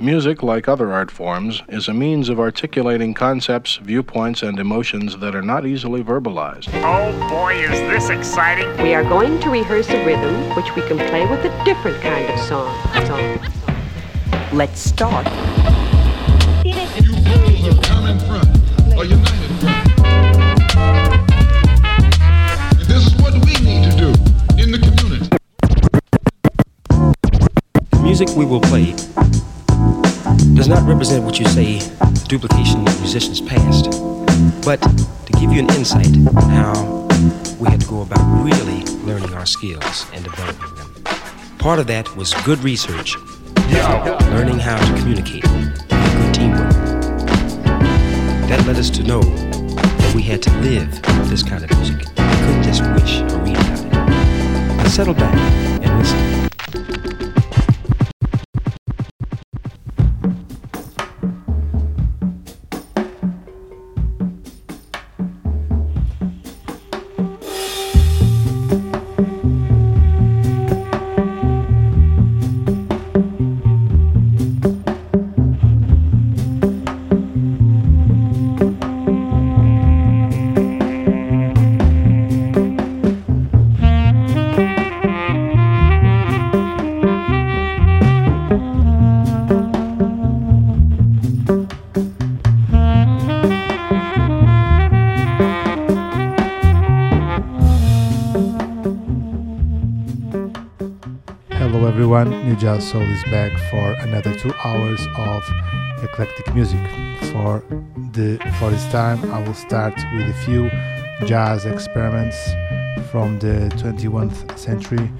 Music, like other art forms, is a means of articulating concepts, viewpoints, and emotions that are not easily verbalized. Oh boy, is this exciting! We are going to rehearse a rhythm which we can play with a different kind of song. song. Let's start. You fools of common front or united front. This is what we need to do in the community. The music we will play does not represent what you say the duplication of musicians past, but to give you an insight how we had to go about really learning our skills and developing them. Part of that was good research, learning how to communicate, good teamwork. That led us to know that we had to live this kind of music. We couldn't just wish or read about it. Now settle back and listen. Jazz Soul is back for another two hours of eclectic music. For the for this time, I will start with a few jazz experiments from the 21st century.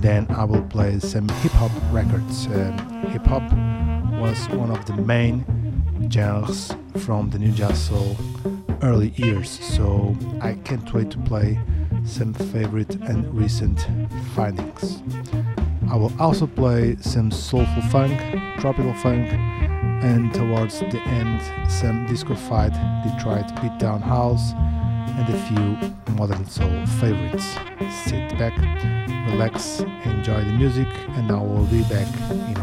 Then I will play some hip hop records. Um, hip hop was one of the main genres from the New Jazz Soul early years, so I can't wait to play some favorite and recent findings. I will also play some soulful funk, tropical funk, and towards the end, some disco-fied Detroit beatdown house and a few modern soul favorites. Sit back, relax, enjoy the music, and I will be back in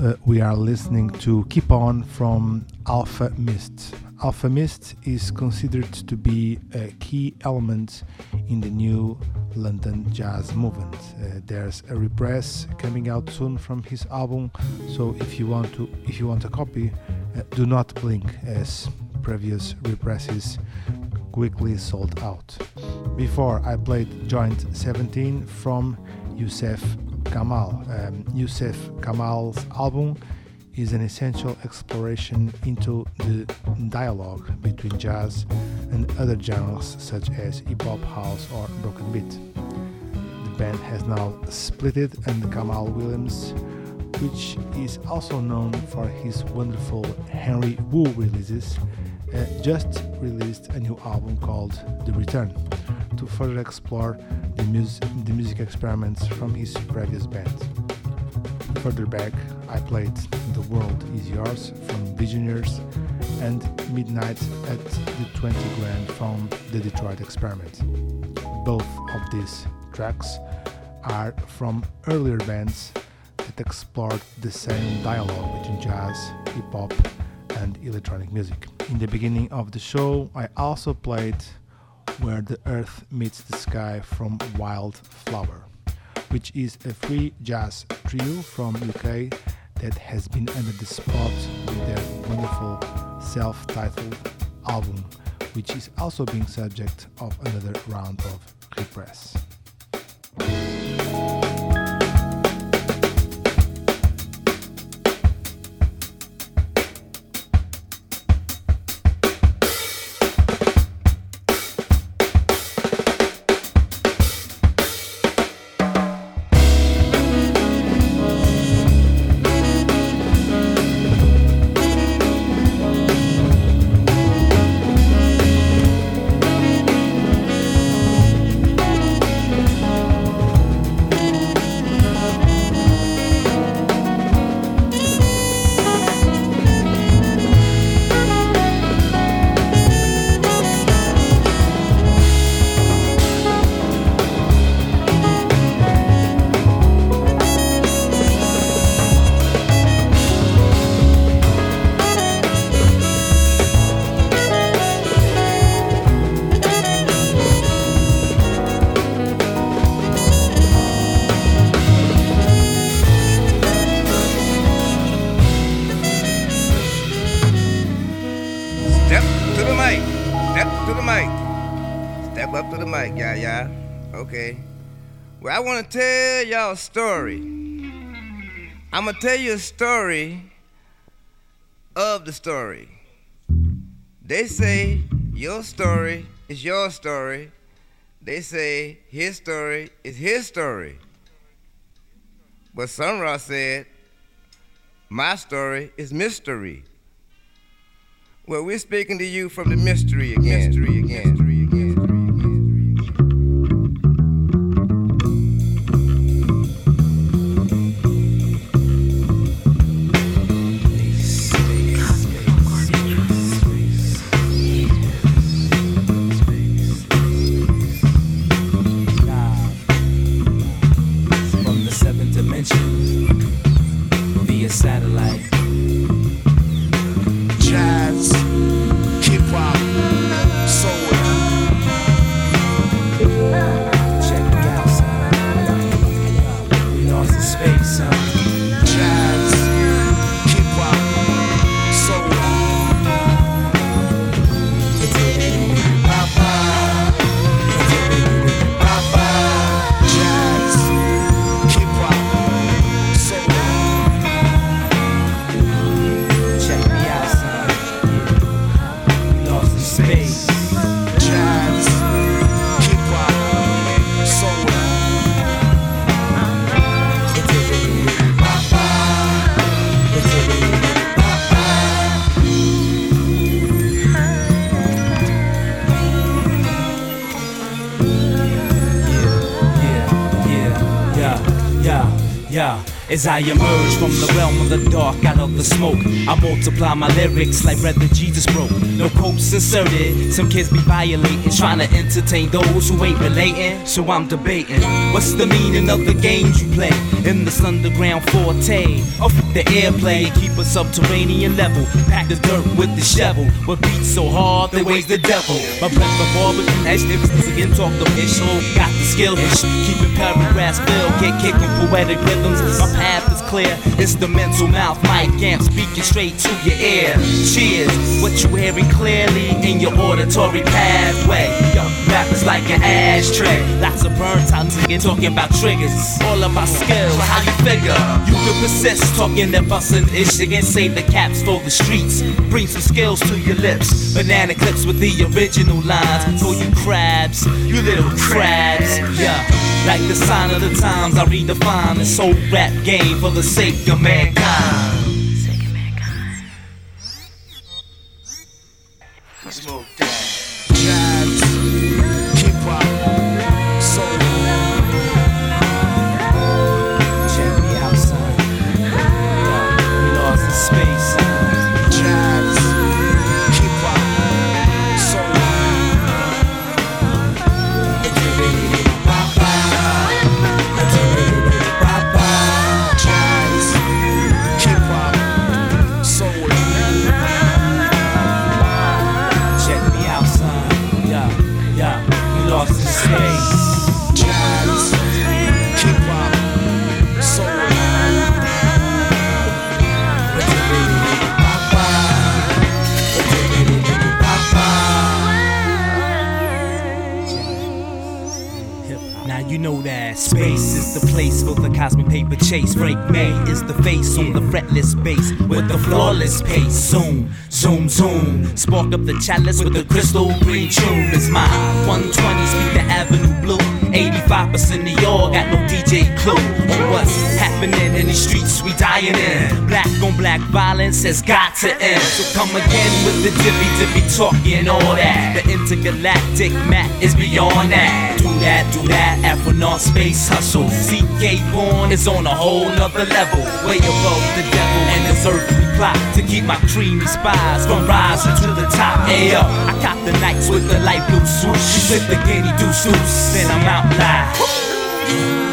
uh, we are listening to Keep On from Alfa Mist. Alfa Mist is considered to be a key element in the new London jazz movement. Uh, there's a repress coming out soon from his album, so if you want to, if you want a copy, uh, do not blink as previous represses quickly sold out. Before I played Joint 17 from Yussef Kamaal. Um, Yussef Kamaal's album is an essential exploration into the dialogue between jazz and other genres such as hip hop, house, or broken beat. The band has now splitted, and Kamaal Williams, which is also known for his wonderful Henry Wu releases, uh, just released a new album called The Return to further explore the, mus- the music experiments from his previous band. Further back, I played The World Is Yours from Visionaries and Midnight at the 20 Grand from the Detroit Experiment. Both of these tracks are from earlier bands that explored the same dialogue between jazz, hip hop, and electronic music. In the beginning of the show, I also played Where the Earth Meets the Sky from Wildflower, which is a free jazz trio from UK that has been under the spot with their wonderful self-titled album, which is also being subject of another round of repress. Tell a story. I'm going to tell you a story of the story. They say your story is your story. They say his story is his story. But Sun Ra said, my story is mystery. Well, we're speaking to you from the. Mystery again. Mystery again. As I emerge from the realm of the dark, out of the smoke, I multiply my lyrics like bread that Jesus broke. No quotes inserted. Some kids be violating, trying to entertain those who ain't relating. So I'm debating, what's the meaning of the games you play in this underground forte of the airplay keep a subterranean level. Pack the dirt with the shovel. What beats so hard they weighs the devil. My breath of barbecue hash difference again talk the issue. Got the skill, keeping paragraphs filled, get kicking poetic rhythms. My path is clear. It's the mental mouth, mic amp speaking straight to your ear. Cheers, what you hearing clearly in your auditory pathway. Yo, rappers like an ashtray. Lots of burn times again talking about triggers. All of my skills, how you figure? You can persist talking that bustin' ish again. Save the caps for the streets. Bring some skills to your lips. Banana clips with the original lines. For you crabs, you little crabs. Yeah, like the sign of the times, I redefine this whole rap game for the sake of mankind. Up the chalice with the crystal green tune. It's my 120 speak the avenue blue. 85% of y'all got no DJ clue on what's happening in the streets we dying in. Black on black violence has got to end. So come again with the dippy dippy talking all that. The intergalactic map is beyond that. Do that, do that. Astronaut space hustle. CK born is on a whole nother level. Way above the and earthly plot to keep my creamy spies from rising to the top. Yo, I cop the nights with the light blue swoosh. She slip the guinea deuce loose, then I'm out live.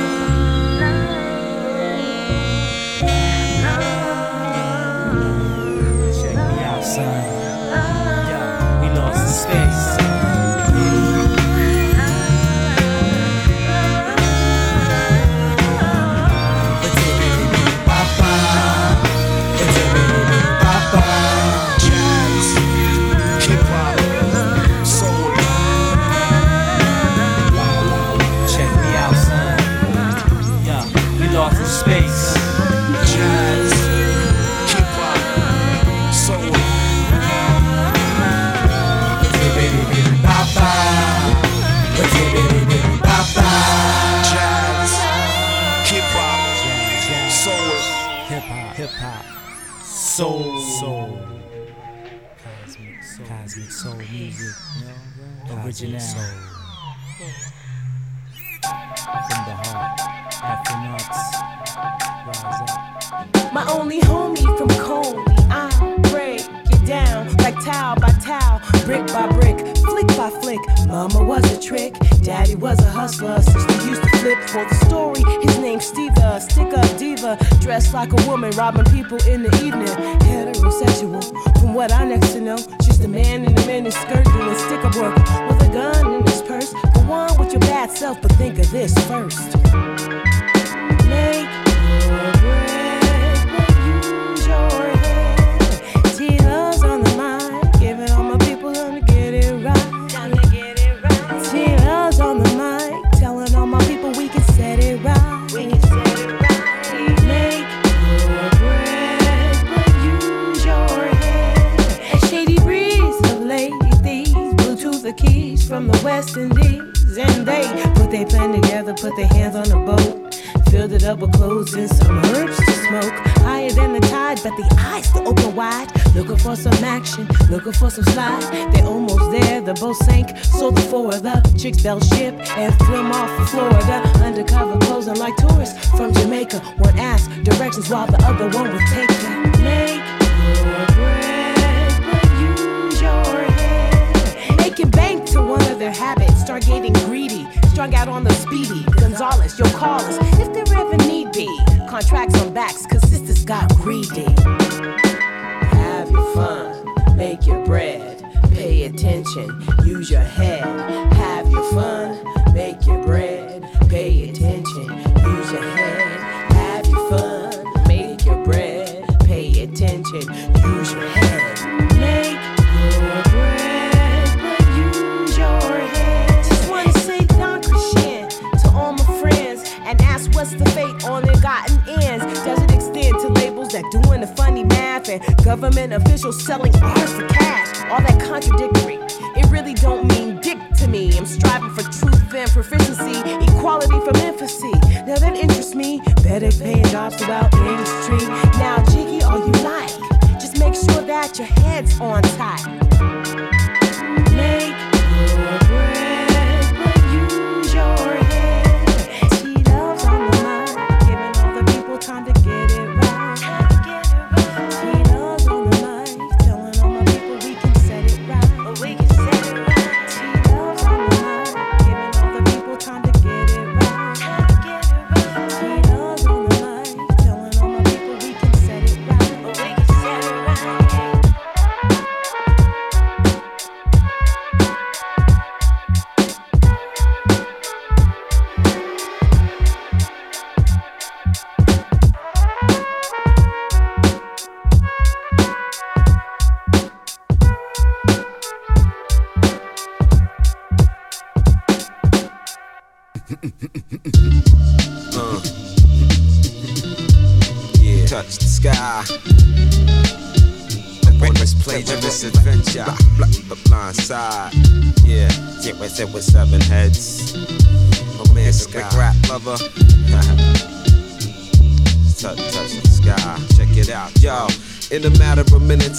Dressed like a woman, robbing people in the evening. Heterosexual, from what I next to know, just a man in a mini skirt doing stick up work with a gun in his purse. Go on with your bad self, but think of this first. It clothes and some herbs to smoke. Higher than the tide, but the eyes still open wide. Looking for some action, looking for some slide. They're almost there, the boat sank. So the four of the chicks bell ship and swim off for Florida. Undercover posing like tourists from Jamaica. One asked directions while the other one was taking. Make your break, but use your head. Making bank to one of their habits. Start getting greedy. Strung out on the speedy. Gonzalez, you'll call us if there ever need be. Contracts on backs, cause sisters got greedy. Have your fun, make your bread, pay attention, use your head. Selling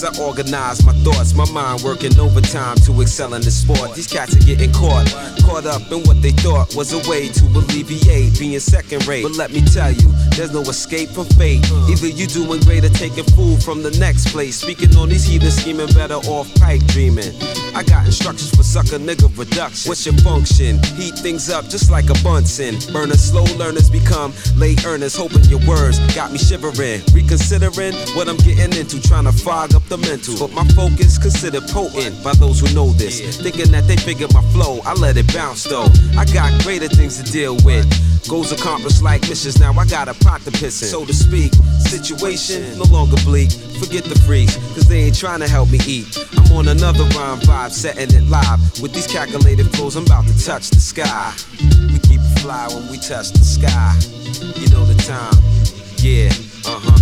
of I organize my thoughts, my mind working overtime to excel in the sport. These cats are getting caught, caught up in what they thought was a way to alleviate being second rate. But let me tell you, there's no escape from fate. Either you doing great or taking food from the next place. Speaking on these heathens scheming better off pipe dreaming. I got instructions for sucker nigga reduction. What's your function? Heat things up just like a Bunsen. Burners, slow learners become late earners. Hoping your words got me shivering. Reconsidering what I'm getting into, trying to fog up the mental. But my focus considered potent by those who know this. Thinking that they figured my flow, I let it bounce though. I got greater things to deal with. Goals accomplished like missions, now I got a pot to piss in. So to speak, situation no longer bleak. Forget the freaks, cause they ain't trying to help me eat. I'm on another rhyme vibe, setting it live. With these calculated flows, I'm about to touch the sky. We keep it fly when we touch the sky. You know the time. Yeah, uh huh.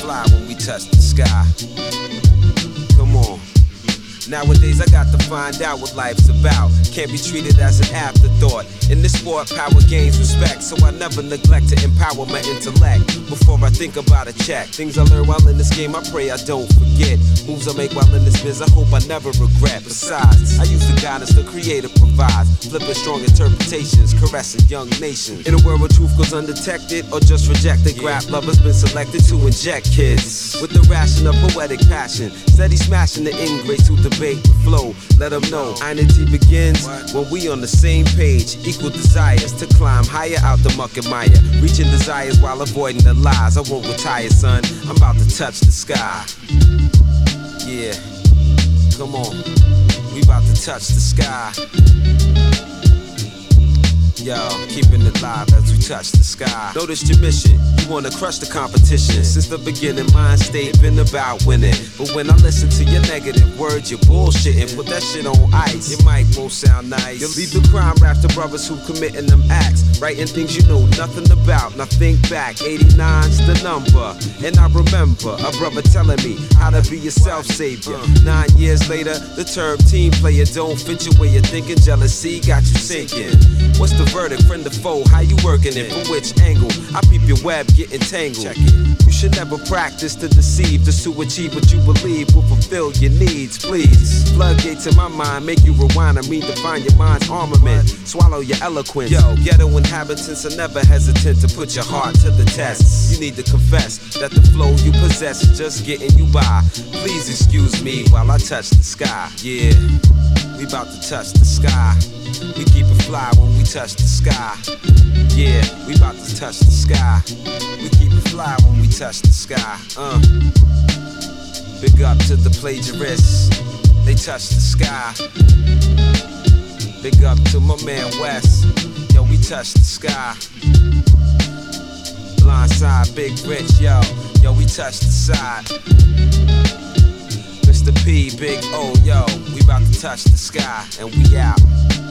Fly when we touch the sky. Nowadays, I got to find out what life's about. Can't be treated as an afterthought. In this sport, power gains respect, so I never neglect to empower my intellect. Before I think about a check, things I learn while in this game, I pray I don't forget. Moves I make while in this biz, I hope I never regret. Besides, I use the guidance the creator provides, flipping strong interpretations, caressing young nations. In a world where truth goes undetected or just rejected, grab lovers been selected to inject kids with the ration of poetic passion. Steady smashing the ingrates who debate the flow. Let them know identity begins when we on the same page. Equal desires to climb higher out the muck and mire. Reaching desires while avoiding the lies. I won't retire, son. I'm about to touch the sky. Yeah, come on. We about to touch the sky. Yo, keeping it live as we touch the sky. Notice your mission, you wanna crush the competition. Since the beginning, mind state been about winning. But when I listen to your negative words, you're bullshitting. Put that shit on ice. Your mic won't sound nice. You leave the crime rap to brothers who committing them acts. Writing things you know nothing about. Now think back, 89's the number. And I remember a brother telling me how to be a self savior. Nine years later, the term team player don't fit your way of thinking. Jealousy got you sinking. What's the verdict, friend or foe? How you working it? From which angle? I peep your web getting tangled. You should never practice to deceive, just to achieve what you believe will fulfill your needs. Please, floodgates in my mind make you rewind and redefine your mind's armament. Swallow your eloquence. Yo, ghetto inhabitants are never hesitant to put your heart to the test. You need to confess that the flow you possess is just getting you by. Please excuse me while I touch the sky. Yeah. We about to touch the sky. We keep it fly when we touch the sky. Yeah, we about to touch the sky. We keep it fly when we touch the sky. Uh. Big up to the plagiarists, they touch the sky. Big up to my man West, yo, we touch the sky. Blindside, Big Rich, yo, yo, we touch the side. Mr. P, Big O, yo, we about to touch the sky, and we out.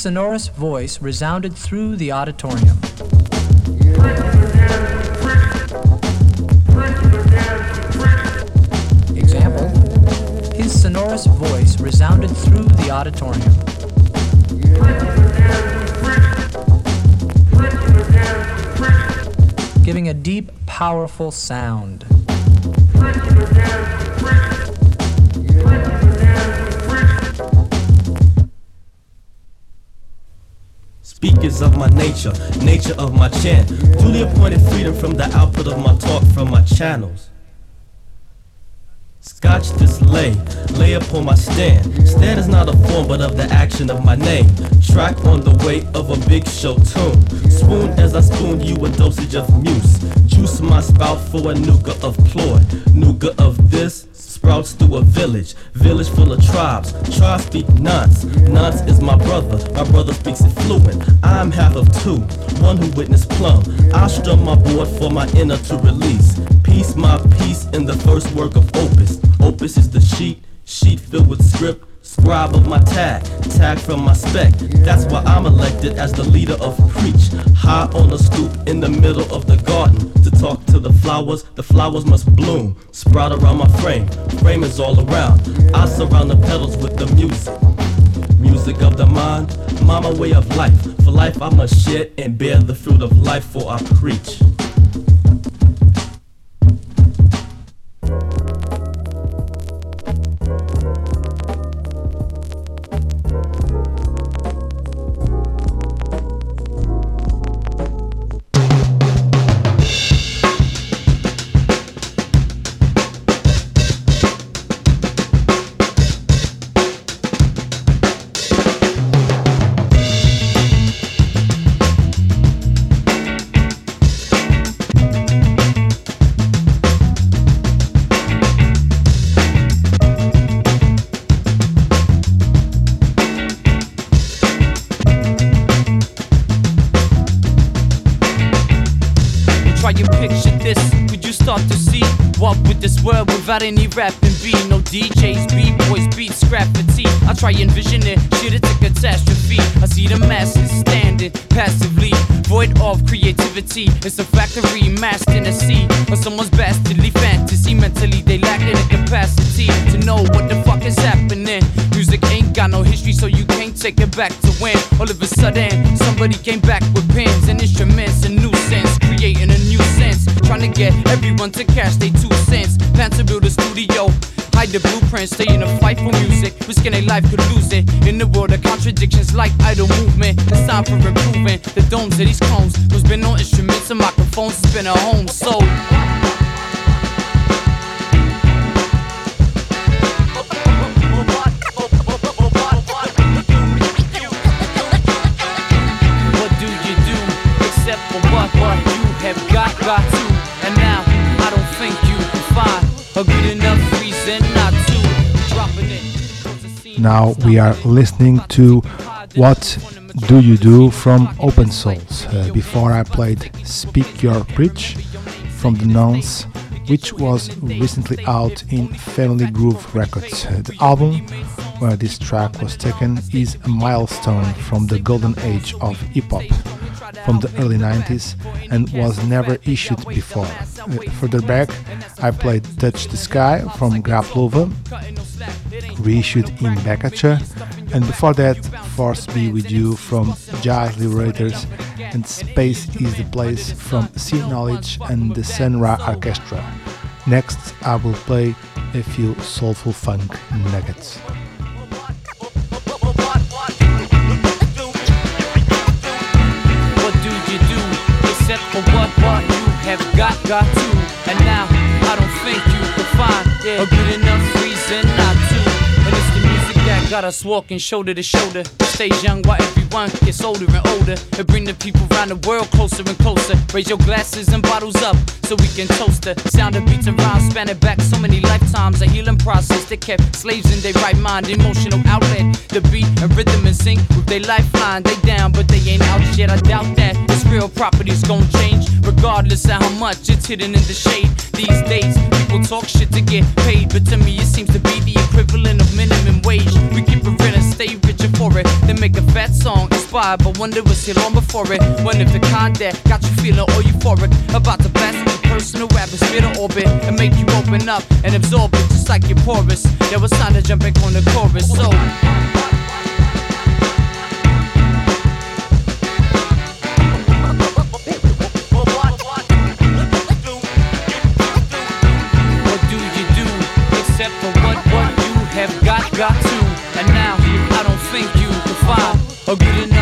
Sonorous voice resounded through the auditorium. Example His sonorous voice resounded through the auditorium. Giving a deep, powerful sound. Nature, nature of my chant. Duly appointed freedom from the output of my talk from my channels. Scotch this lay, lay upon my stand. Stand is not a form, but of the action of my name. Track on the way of a big show tune. Spoon as I spoon you a dosage of muse. Juice my spout for a nuka of ploy. Nuka of this sprouts through a village. Village full of tribes. Tribes speak nonce. Nonce is my brother. My brother speaks it fluent. I'm half of two. One who witnessed plum. I strum my board for my inner to release. Peace my peace in the first work of opus. Opus is the sheet. Sheet filled with script. Scribe of my tag, tag from my spec. That's why I'm elected as the leader of preach. High on a stoop in the middle of the garden to talk to the flowers. The flowers must bloom, sprout around my frame. Is all around. I surround the petals with the music. Music of the mind, mama way of life. For life I must share and bear the fruit of life for I preach. Back to when all of a sudden somebody came back with pens and instruments and new sense, creating a new sense. Trying to get everyone to cash their two cents. Plan to build a studio. Hide the blueprint, stay in a fight for music. Risking their life could lose it. In the world of contradictions like idle movement. It's time for improvement. The domes of these cones, There's been no instruments and microphones. It's been a home soul. Now we are listening to What Do You Do from Open Souls. Uh, before I played Speak Your Preach from the Nuns, which was recently out in Family Groove Records. Uh, the album where this track was taken is a milestone from the golden age of hip hop from the early 90s and was never issued before. Uh, further back, I played Touch the Sky from Grap Luva, reissued in Bekacha, and before that, Force Be With You from Jazz Liberators and Space is the Place from Sea Knowledge and the Sun Ra Orchestra. Next, I will play a few soulful funk nuggets. What do you do except for what what you have got got to? And now I don't think you can find a good enough reason not got us walking shoulder to shoulder. Stays young while everyone gets older and older. And bring the people around the world closer and closer. Raise your glasses and bottles up so we can toast the sound of beats and rhymes spanning back so many lifetimes. A healing process that kept slaves in their right mind. Emotional outlet, the beat and rhythm and sync with their lifeline. They down, but they ain't out yet. I doubt that this real property's gonna change, regardless of how much it's hidden in the shade. These days, people talk shit to get paid, but to me it seems to be the equivalent of minimum wage. We keep it real and stay richer for it. Then make a fat song inspired, but wonder was here long before it. When if the that got you feeling all euphoric about to blast your personal spit an orbit and make you open up and absorb it just like your porous. There was time to jump back on the chorus, so. A good enough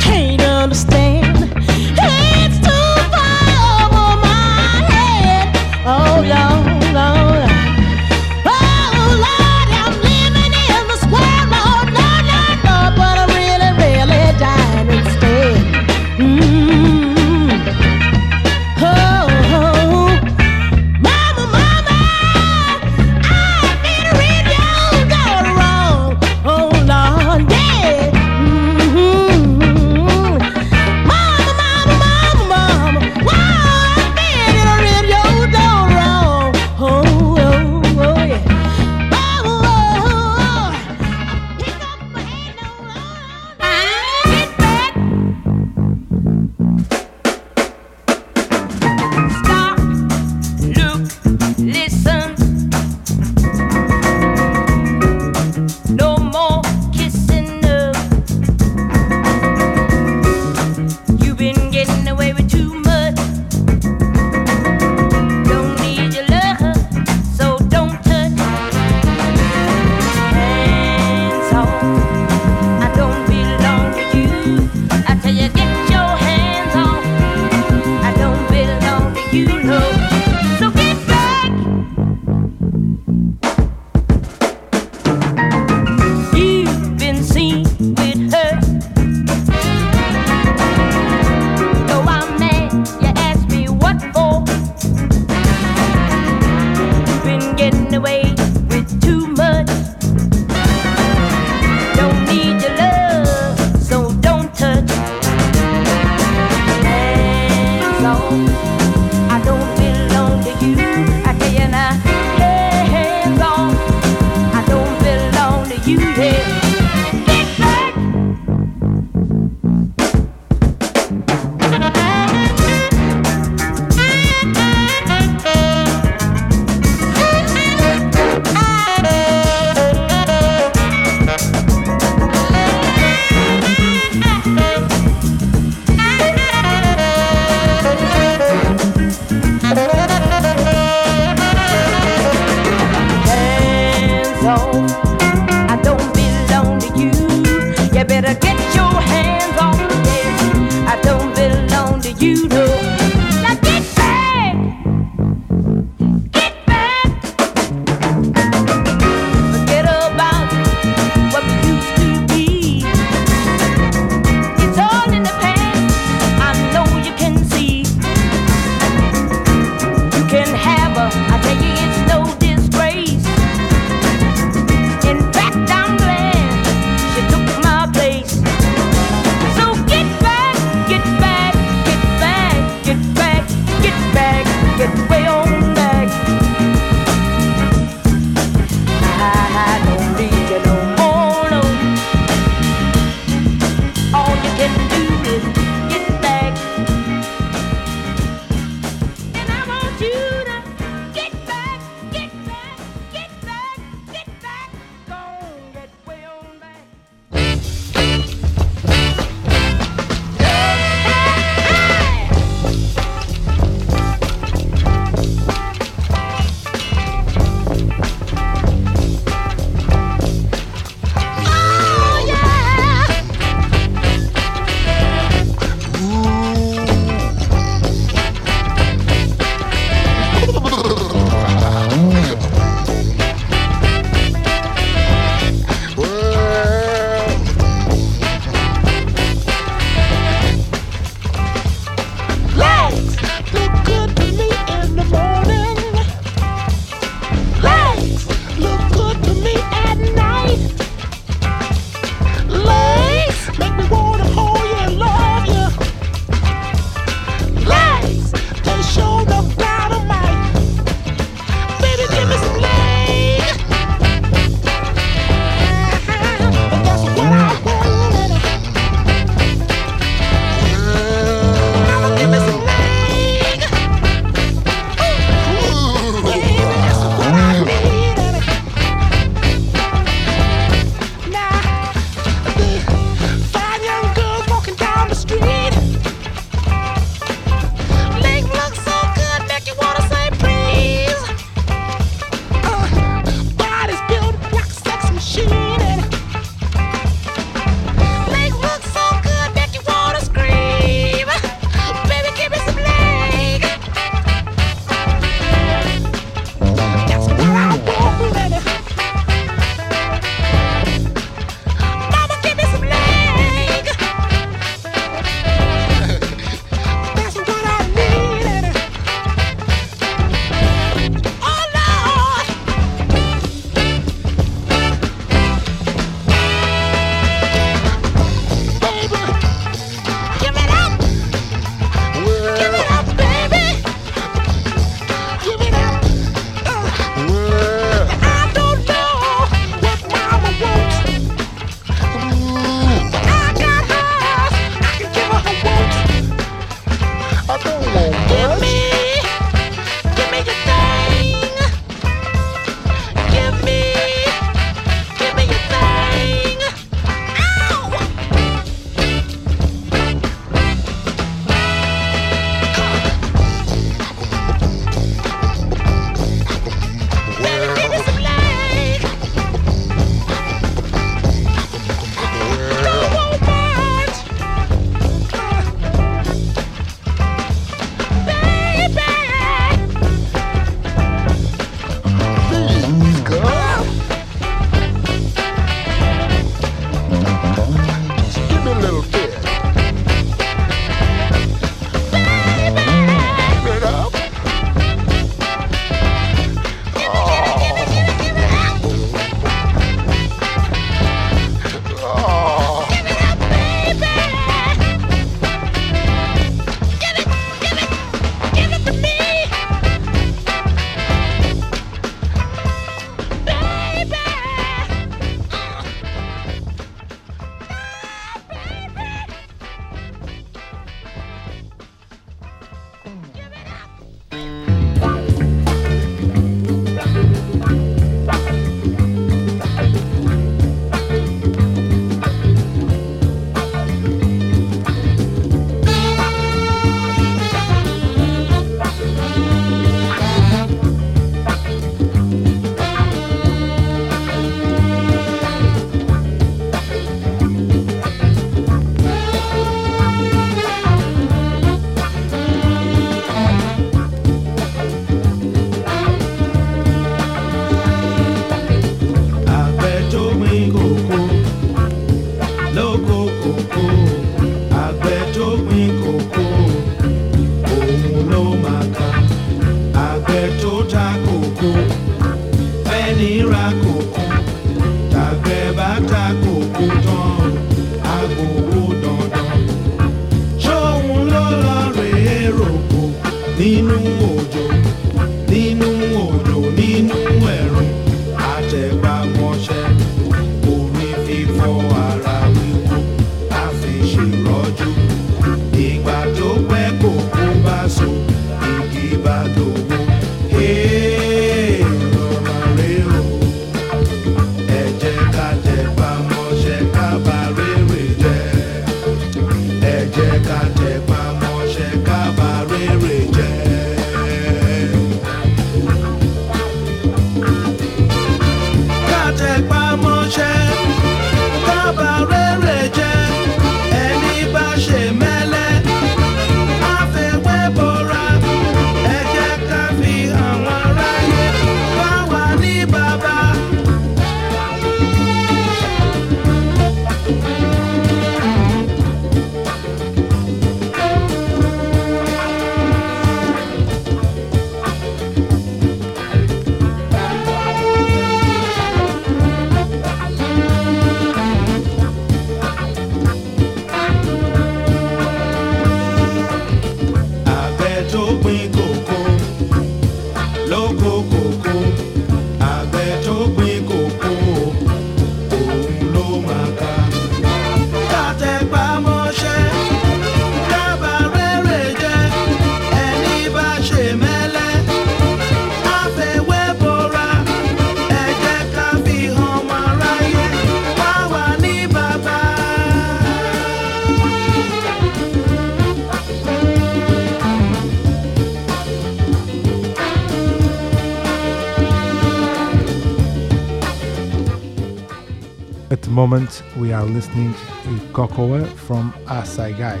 moment, we are listening to Kokoe from Asai Gai.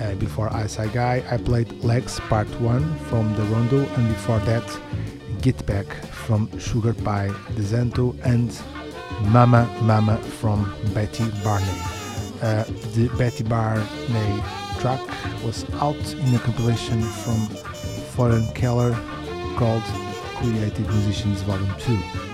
Uh, before Asai Gai, I played Legs Part 1 from the Rondo, and before that, Get Back from Sugar Pie Desanto and Mama Mama from Betty Barney. Uh, the Betty Barney track was out in a compilation from Foreign Keller called Creative Musicians Volume 2.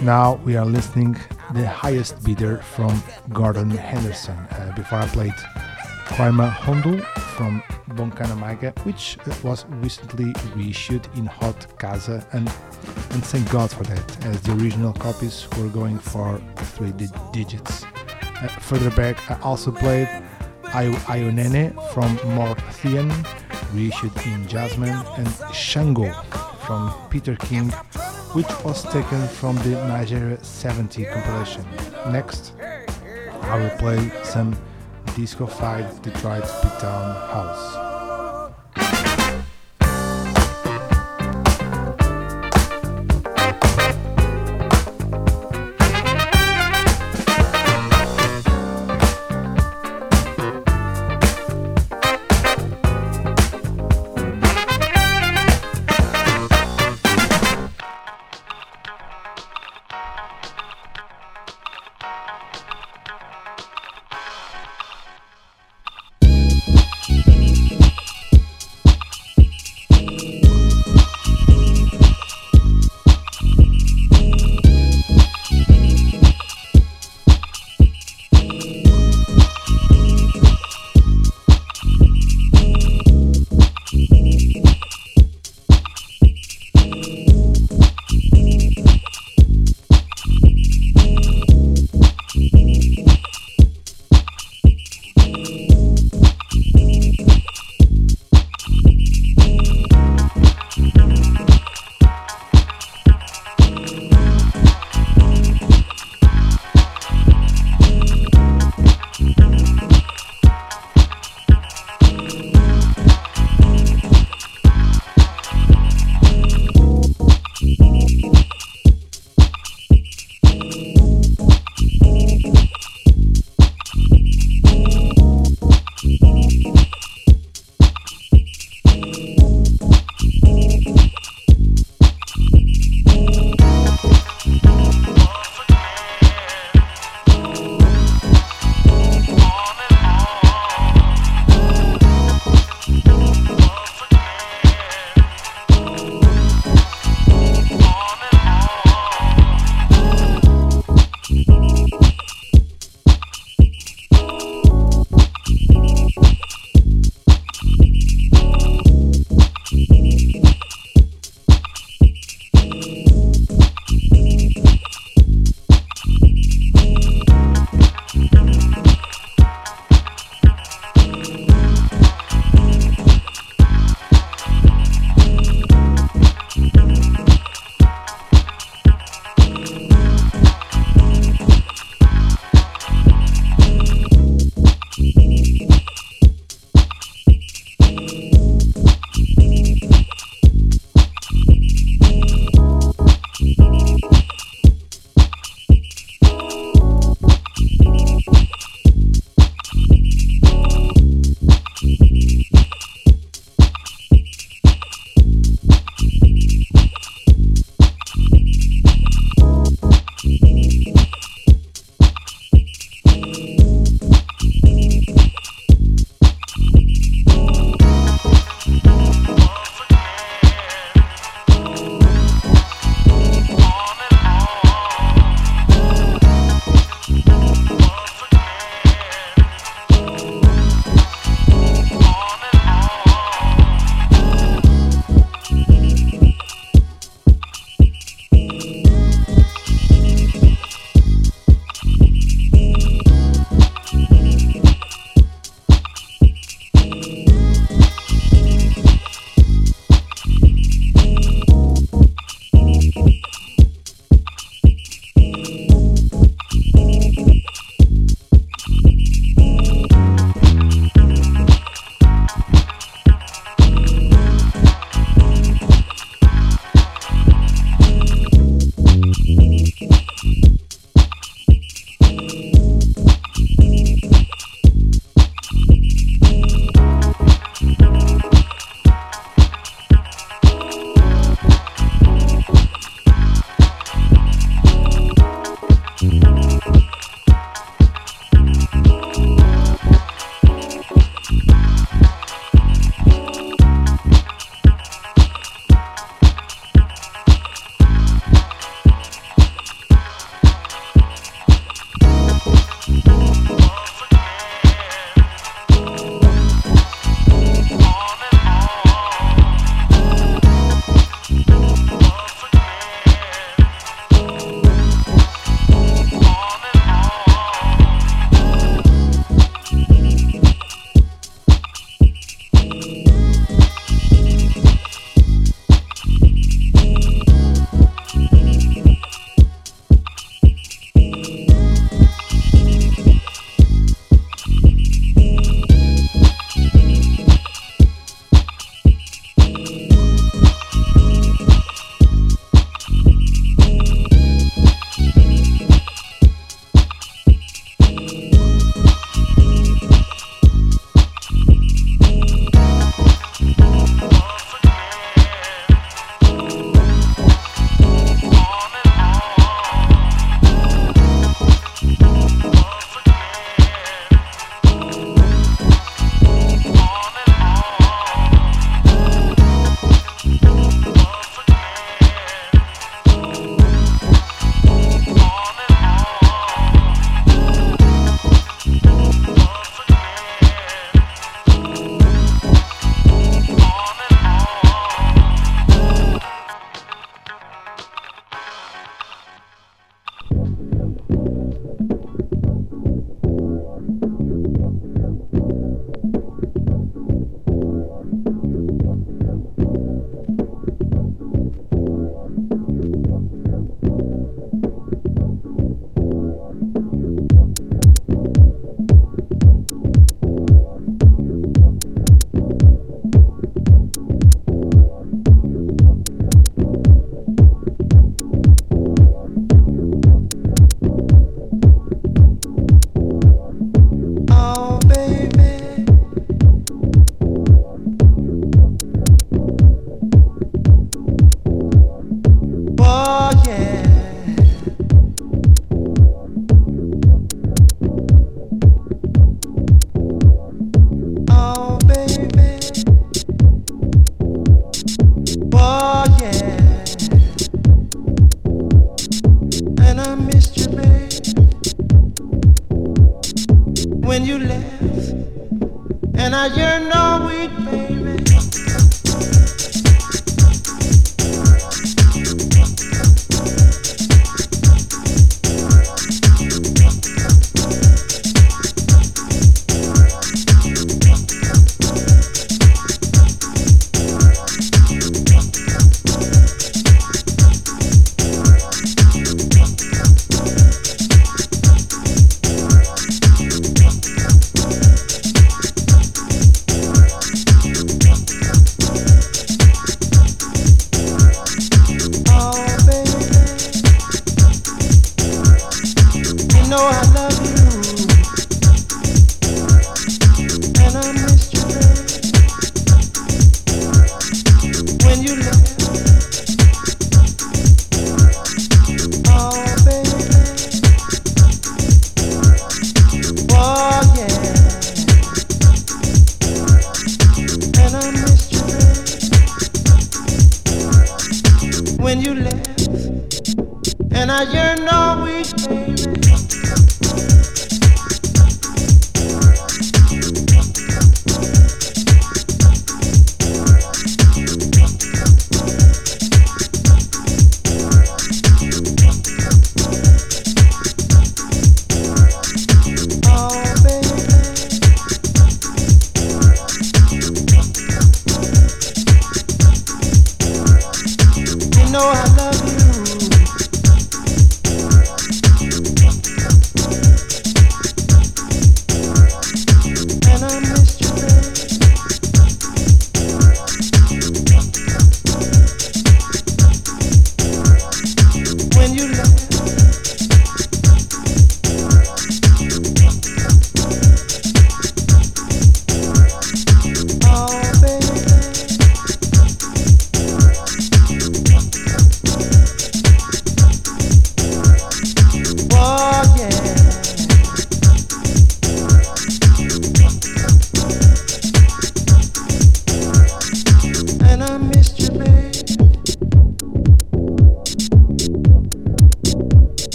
Now we are listening the highest bidder from Gordon Henderson. Uh, before I played Kwaima Hondo from Bonkana Maïga, which uh, was recently reissued in Hot Casa, and and thank God for that, as the original copies were going for three di- digits. Uh, further back, I also played Ayo Ayonene from Morthian, reissued in Jasmine, and Shango from Peter King, which was taken from the Nigeria 70 compilation. Next, I will play some Disco 5 Detroit Beatdown House.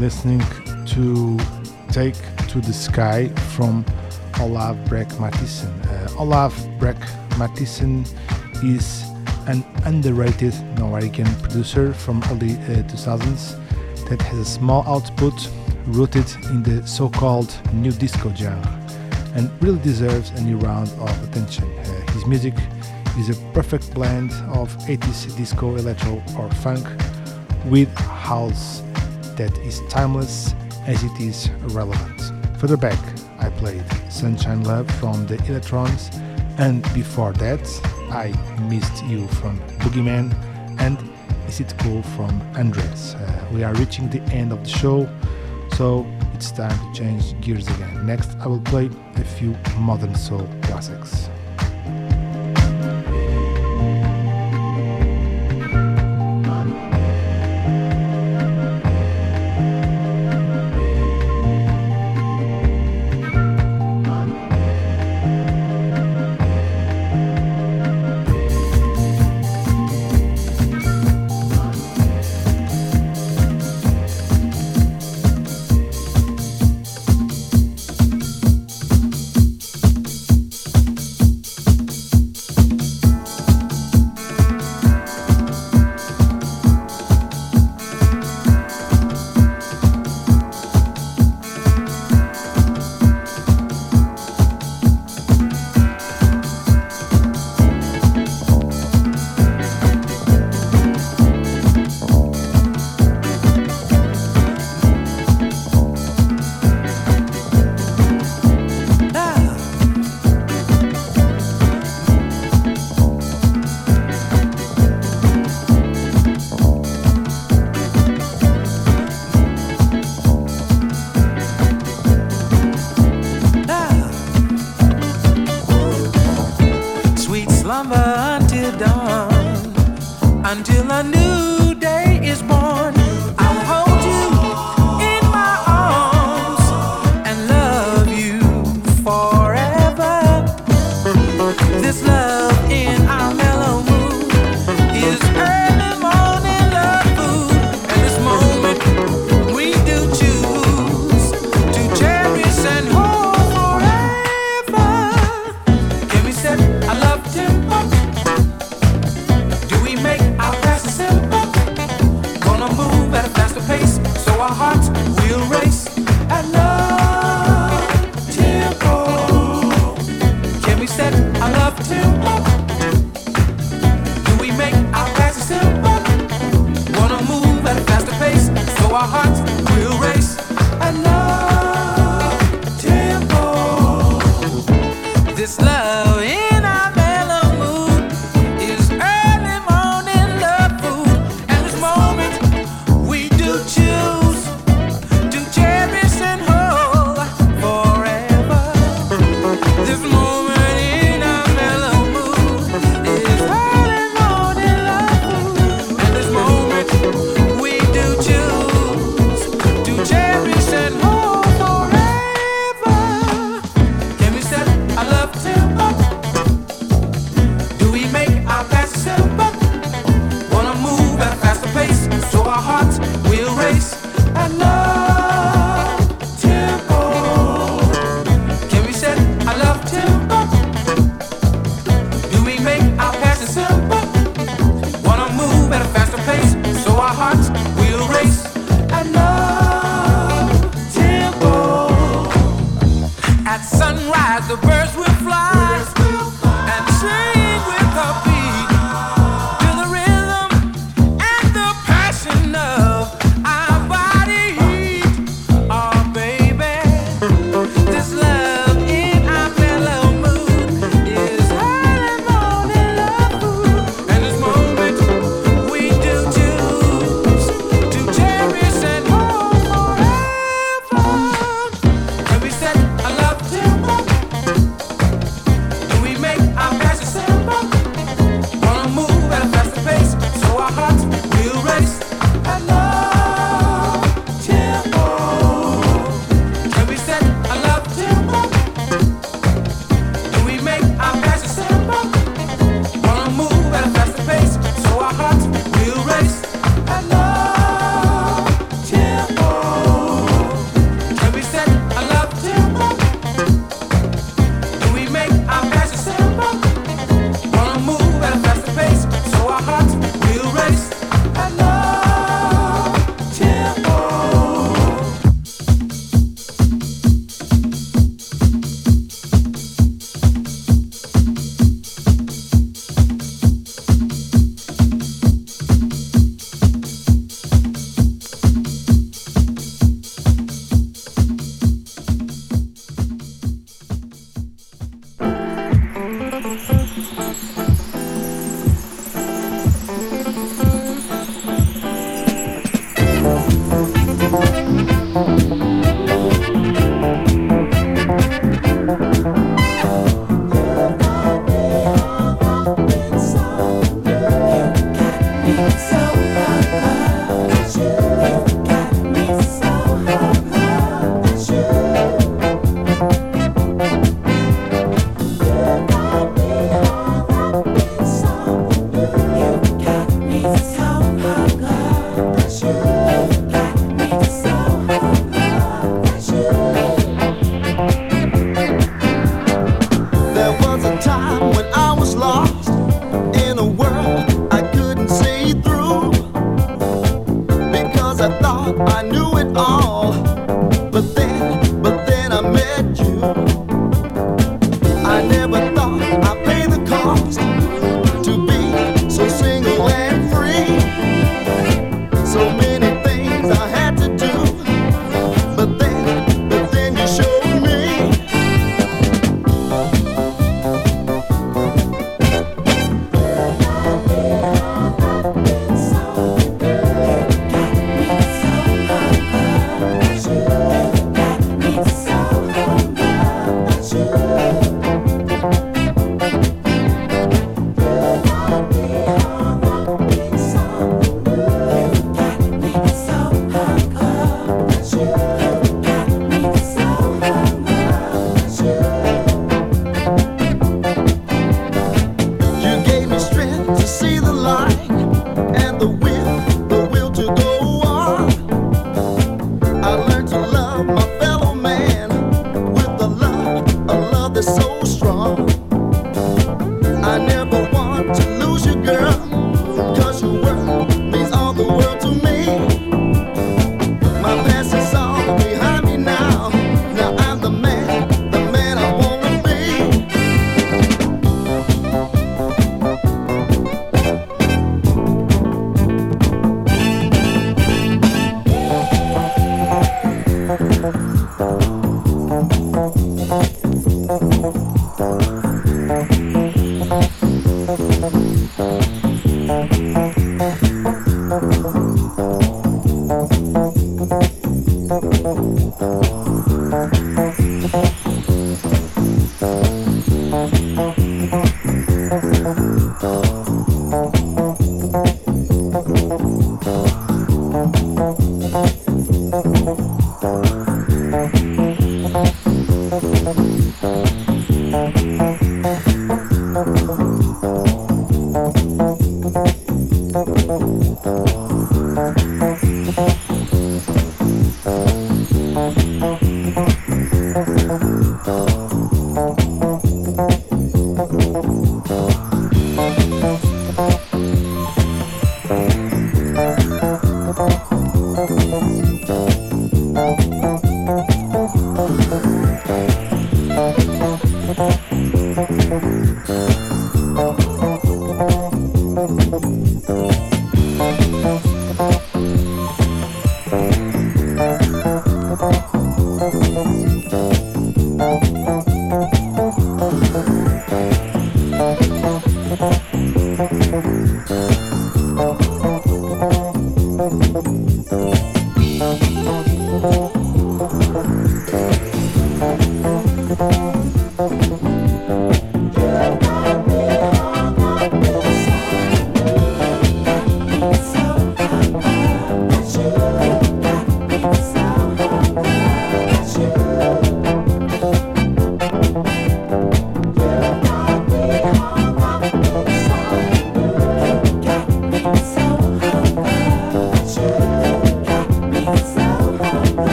Listening to Take to the Sky from Olav Breck Mathisen. Uh, Olav Breck Mathisen is an underrated Norwegian producer from early uh, 2000s that has a small output rooted in the so-called new disco genre and really deserves a new round of attention. Uh, his music is a perfect blend of 80s disco, electro or funk with house that is timeless as it is relevant. Further back, I played Sunshine Love from the Electrons, and before that, I Missed You from Boogeyman and Is It Cool from Andres. Uh, we are reaching the end of the show, so it's time to change gears again. Next, I will play a few modern soul classics.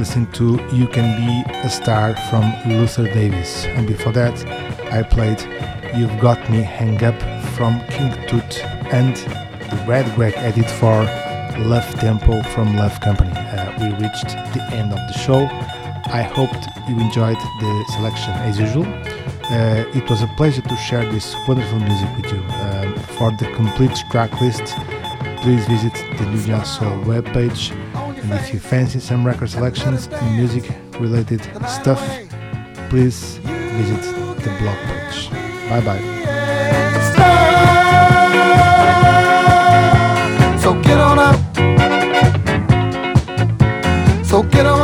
Listening to You Can Be a Star from Luther Davis. And before that, I played You've Got Me Hang Up from King Tut and the Red Greg edit for Love Tempo from Love Company. Uh, we reached the end of the show. I hoped you enjoyed the selection as usual. Uh, it was a pleasure to share this wonderful music with you. Um, for the complete track list, please visit the New Jazz Soul webpage. And if you fancy some record selections and music related stuff, please visit the blog page. Bye bye. So get on up. So get on.